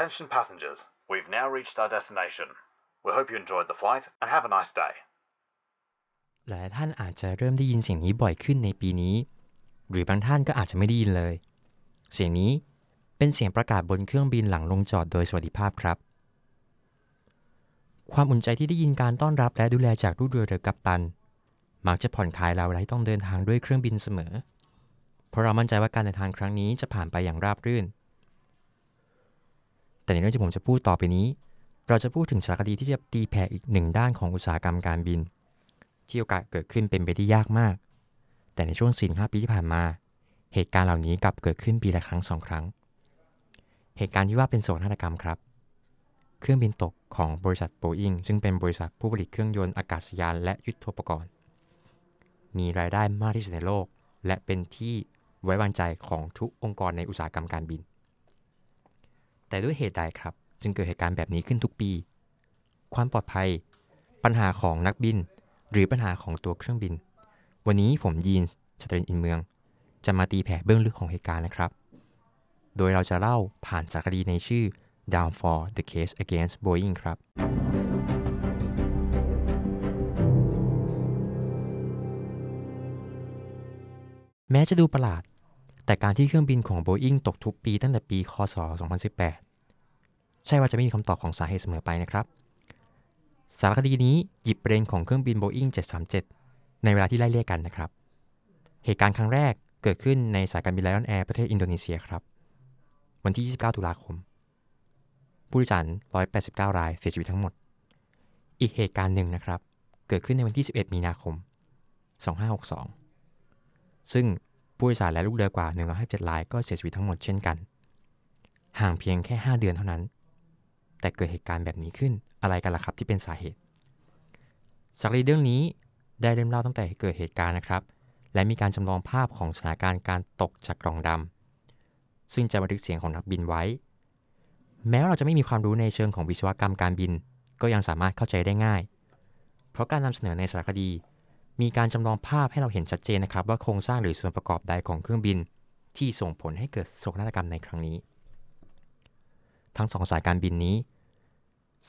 Attention passengers, we've now reached our destination. We hope you enjoyed the flight and have a nice day. หลายท่านอาจจะเริ่มได้ยินเสียงนี้บ่อยขึ้นในปีนี้ หรือบางท่านก็อาจจะไม่ได้ยินเลย เสียงนี้เป็นเสียงประกาศบนเครื่องบินหลังลงจอดโดยสวัสดิภาพครับ ความอุ่นใจที่ได้ยินการต้อนรับและดูแลจากลูกเรือเรือกัปตัน มักจะผ่อนคลายเราและต้องเดินทางด้วยเครื่องบินเสมอ เพราะเรามั่นใจว่าการเดินทางครั้งนี้จะผ่านไปอย่างราบรื่น แต่ในเรื่องที่ผมจะพูดต่อไปนี้ เราจะพูดถึงสารคดีที่จะตีแผ่อีกหนึ่งด้านของอุตสาหกรรมการบิน ที่โอกาสเกิดขึ้นเป็นไปได้ยากมาก แต่ในช่วง4 5ปีที่ผ่านมา เหตุการณ์เหล่านี้กลับเกิดขึ้นปีละครั้งสองครั้ง เหตุการณ์ที่ว่าเป็นโศกนาฏกรรมครับ เครื่องบินตกของบริษัทโบอิงซึ่งเป็นบริษัทผู้ผลิตเครื่องยนต์อากาศยานและยุทโธปกรณ์ มีรายได้มากที่สุดในโลก และเป็นที่ไว้วางใจของทุกองค์กรในอุตสาหกรรมการบิน แต่ด้วยเหตุใดครับ จึงเกิดเหตุการณ์แบบนี้ขึ้นทุกปี ความปลอดภัย ปัญหาของนักบิน หรือปัญหาของตัวเครื่องบิน วันนี้ผมยีนสตรินอินเมือง จะมาตีแผ่เบื้องลึกของเหตุการณ์นะครับ โดยเราจะเล่าผ่านสารคดีในชื่อ Downfall the Case Against Boeing ครับ แม้จะดูประหลาด แต่การที่เครื่องบินของ Boeing ตกทุกปีตั้งแต่ปี คศ 2018 ใช่ว่าจะไม่มีคำตอบของสาเหตุเสมอไปนะครับ สารคดีนี้หยิบประเด็นของเครื่องบิน Boeing 737 ในเวลาที่ไล่เลี่ยกันนะครับ เหตุการณ์ครั้งแรกเกิดขึ้นในสายการบินไลออนแอร์ประเทศอินโดนีเซียครับ วันที่ 29 ตุลาคม ผู้โดยสาร 189 รายเสียชีวิตทั้งหมด อีกเหตุการณ์หนึ่งนะครับ เกิดขึ้นในวันที่ 11 มีนาคม 2562 ซึ่ง ผู้โดยสารและลูกเรือกว่า 157รายก็เสียชีวิตทั้งหมดเช่นกัน ห่างเพียงแค่ 5 เดือนเท่านั้น แต่เกิดเหตุการณ์แบบนี้ขึ้นอะไรกันล่ะครับที่เป็นสาเหตุสารีเรื่องนี้ได้เริ่มเล่าตั้งแต่เกิดเหตุการณ์นะครับ และมีการจำลองภาพของสถานการณ์การตกจากกล่องดำซึ่งจะบันทึกเสียงของนักบินไว้ แม้ว่าเราจะไม่มีความรู้ในเชิงของวิศวกรรมการบิน ก็ยังสามารถเข้าใจได้ง่าย เพราะการนำเสนอในสารคดี มีการจำลองภาพให้เราเห็นชัดเจนนะครับ ว่าโครงสร้างหรือส่วนประกอบใดของเครื่องบิน ที่ส่งผลให้เกิดโศกนาฏกรรมในครั้งนี้ ทั้งสองสายการบินนี้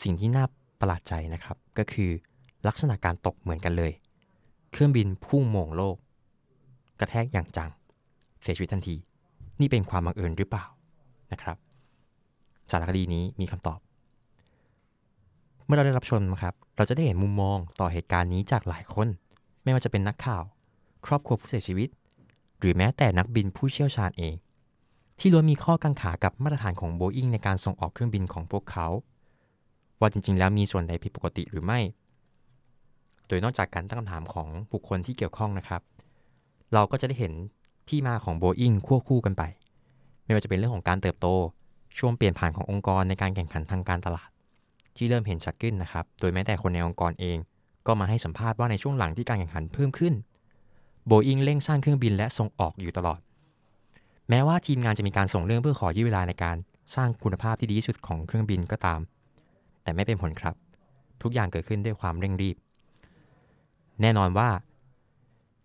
สิ่งที่น่าประหลาดใจนะครับ ก็คือลักษณะการตกเหมือนกันเลย เครื่องบินพุ่งโมงโลก กระแทกอย่างจัง เสียชีวิตทันที นี่เป็นความบังเอิญหรือเปล่านะครับ สารคดีนี้มีคำตอบ เมื่อเราได้รับชมนะครับ เราจะได้เห็นมุมมองต่อเหตุการณ์นี้จากหลายคน ไม่ว่าจะเป็นนักข่าว ครอบครัวผู้เสียชีวิต หรือแม้แต่นักบินผู้เชี่ยวชาญเอง ที่ล้วนมีข้อกังขากับมาตรฐานของโบอิงในการส่งออกเครื่องบินของพวกเขา ว่าจริง ๆ แล้วมีส่วนใดผิดปกติหรือไม่ โดยนอกจากการตั้งคำถามของบุคคลที่เกี่ยวข้องนะครับ เราก็จะได้เห็นที่มาของโบอิงควบคู่กันไป ไม่ว่าจะเป็นเรื่องของการเติบโต ช่วงเปลี่ยนผ่านขององค์กรในการแข่งขันทางการตลาด ที่เริ่มเห็นชัดขึ้นนะครับ โดยแม้แต่คนในองค์กรเอง ก็มาให้สัมภาษณ์ว่าในช่วงหลังที่การแข่งขันเพิ่มขึ้นโบอิงเร่งสร้างเครื่องบินและส่งออกอยู่ตลอด แม้ว่าทีมงานจะมีการส่งเรื่องเพื่อขอยืดเวลาในการสร้างคุณภาพที่ดีที่สุดของเครื่องบินก็ตาม แต่ไม่เป็นผลครับ ทุกอย่างเกิดขึ้นด้วยความเร่งรีบ แน่นอนว่า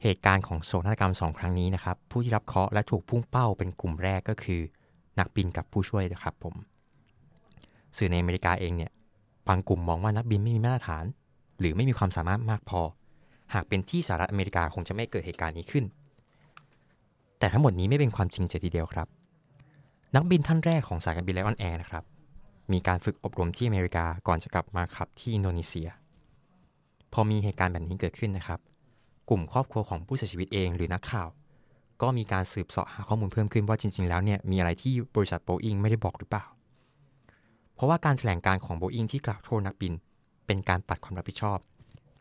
เหตุการณ์ของโศกนาฏกรรมสองครั้งนี้นะครับ ผู้ที่รับเคราะห์และถูกพุ่งเป้าเป็นกลุ่มแรกก็คือ นักบินกับผู้ช่วยนะครับผม สื่อในอเมริกาเองเนี่ยบางกลุ่มมองว่านักบินไม่มีมาตรฐาน หรือไม่มีความสามารถมากพอ หากเป็นที่สหรัฐอเมริกาคงจะไม่เกิดเหตุการณ์นี้ขึ้น แต่ทั้งหมดนี้ไม่เป็นความจริงเสียทีเดียวครับ นักบินท่านแรกของสายการบิน Lion Air นะครับ มีการฝึกอบรมที่อเมริกาก่อนจะกลับมาขับที่อินโดนีเซีย พอมีเหตุการณ์แบบนี้เกิดขึ้นนะครับ กลุ่มครอบครัวของผู้เสียชีวิตเองหรือนักข่าว ก็มีการสืบเสาะหาข้อมูลเพิ่มขึ้นว่าจริง ๆ แล้วเนี่ยมีอะไรที่บริษัทโบอิงไม่ได้บอกหรือเปล่า เพราะว่าการแถลงการของโบอิงที่กล่าวโทษนักบิน เป็นการปัดความรับผิดชอบ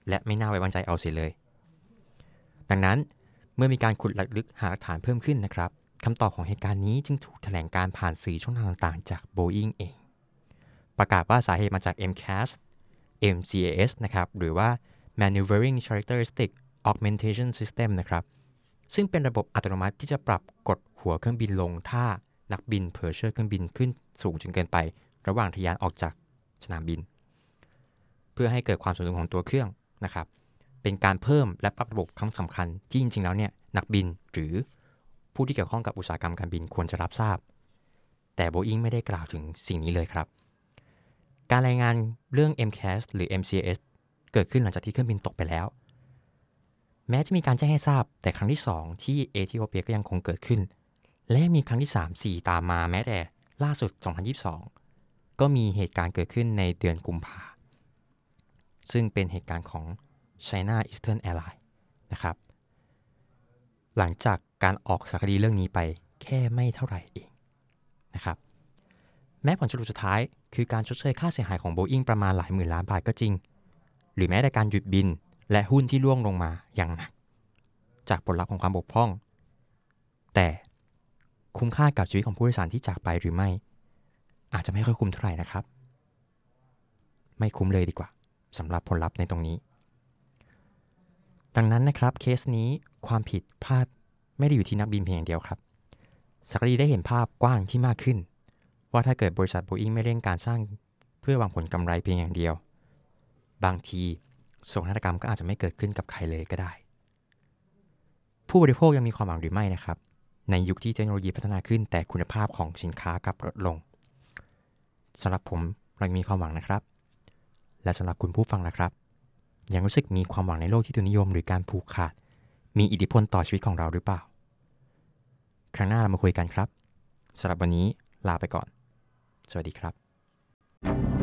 และไม่น่าไว้วางใจเอาเสียเลย ดังนั้นเมื่อมีการขุดลึกหาหลักฐานเพิ่มขึ้นนะครับคำตอบของเหตุการณ์นี้จึงถูกแถลงการผ่านสื่อช่องทางต่างๆ จาก Boeing เอง ประกาศว่าสาเหตุมาจาก MCAS MCAS นะครับ หรือว่า Maneuvering Characteristic Augmentation System นะครับ ซึ่งเป็นระบบอัตโนมัติที่จะปรับกดหัวเครื่องบินลง ถ้านักบินเพอร์เชอร์เครื่องบินขึ้นสูงจนเกินไป ระหว่างทะยานออกจากสนามบิน เพื่อให้เกิดความสมดุลของตัวเครื่องนะครับ เป็นการเพิ่มและปรับระบบครั้งสำคัญที่จริง ๆ แล้วเนี่ยนักบินหรือผู้ที่เกี่ยวข้องกับอุตสาหกรรมการบินควรจะรับทราบ แต่ Boeing ไม่ได้กล่าวถึงสิ่งนี้เลยครับ การรายงานเรื่อง MCAS หรือ MCS เกิดขึ้นหลังจากที่เครื่องบินตกไปแล้ว แม้จะมีการแจ้งให้ทราบ แต่ครั้งที่ 2 ที่เอธิโอเปียก็ยังคงเกิดขึ้น และมีครั้งที่ 3 4 ตามมาแม้แต่ล่าสุด 2022 ก็มีเหตุการณ์เกิดขึ้นในเดือนกุมภา ซึ่งเป็นเหตุการณ์ของ China Eastern Airlines นะครับ หลังจากการออกสารคดีเรื่องนี้ไปแค่ไม่เท่าไหร่เองนะครับแม้ผลสรุปสุดท้ายคือการชดเชยค่าเสียหายของ Boeing ประมาณหลายหมื่นล้านบาทก็จริง หรือแม้แต่การหยุดบินและหุ้นที่ร่วงลงมาอย่างหนัก จากผลลัพธ์ของความบกพร่อง แต่คุ้มค่ากับชีวิตของผู้โดยสารที่จากไปหรือไม่ อาจจะไม่ค่อยคุ้มเท่าไหร่นะครับ ไม่คุ้มเลยดีกว่า สำหรับผลลัพธ์ในตรงนี้ ดังนั้นนะครับเคสนี้ความผิดพลาดไม่ได้อยู่ที่นักบินเพียงอย่างเดียวครับสักดีได้เห็นภาพกว้างที่มากขึ้น ว่าถ้าเกิดบริษัทโบอิงไม่เร่งการสร้างเพื่อวังผลกำไรเพียงอย่างเดียว บางทีโศกนาฏกรรมก็อาจจะไม่เกิดขึ้นกับใครเลยก็ได้ ผู้บริโภคยังมีความหวังหรือไม่นะครับ ในยุคที่เทคโนโลยีพัฒนาขึ้นแต่คุณภาพของสินค้ากลับลดลงสำหรับผมเรายังมีความหวังนะครับ และสำหรับคุณผู้ฟังนะครับ ยังรู้สึกมีความหวังในโลกที่ทุนิยม หรือการผูกขาด มีอิทธิพลต่อชีวิตของเราหรือเปล่า ครั้งหน้าเรามาคุยกันครับสำหรับวันนี้ลาไปก่อน สวัสดีครับ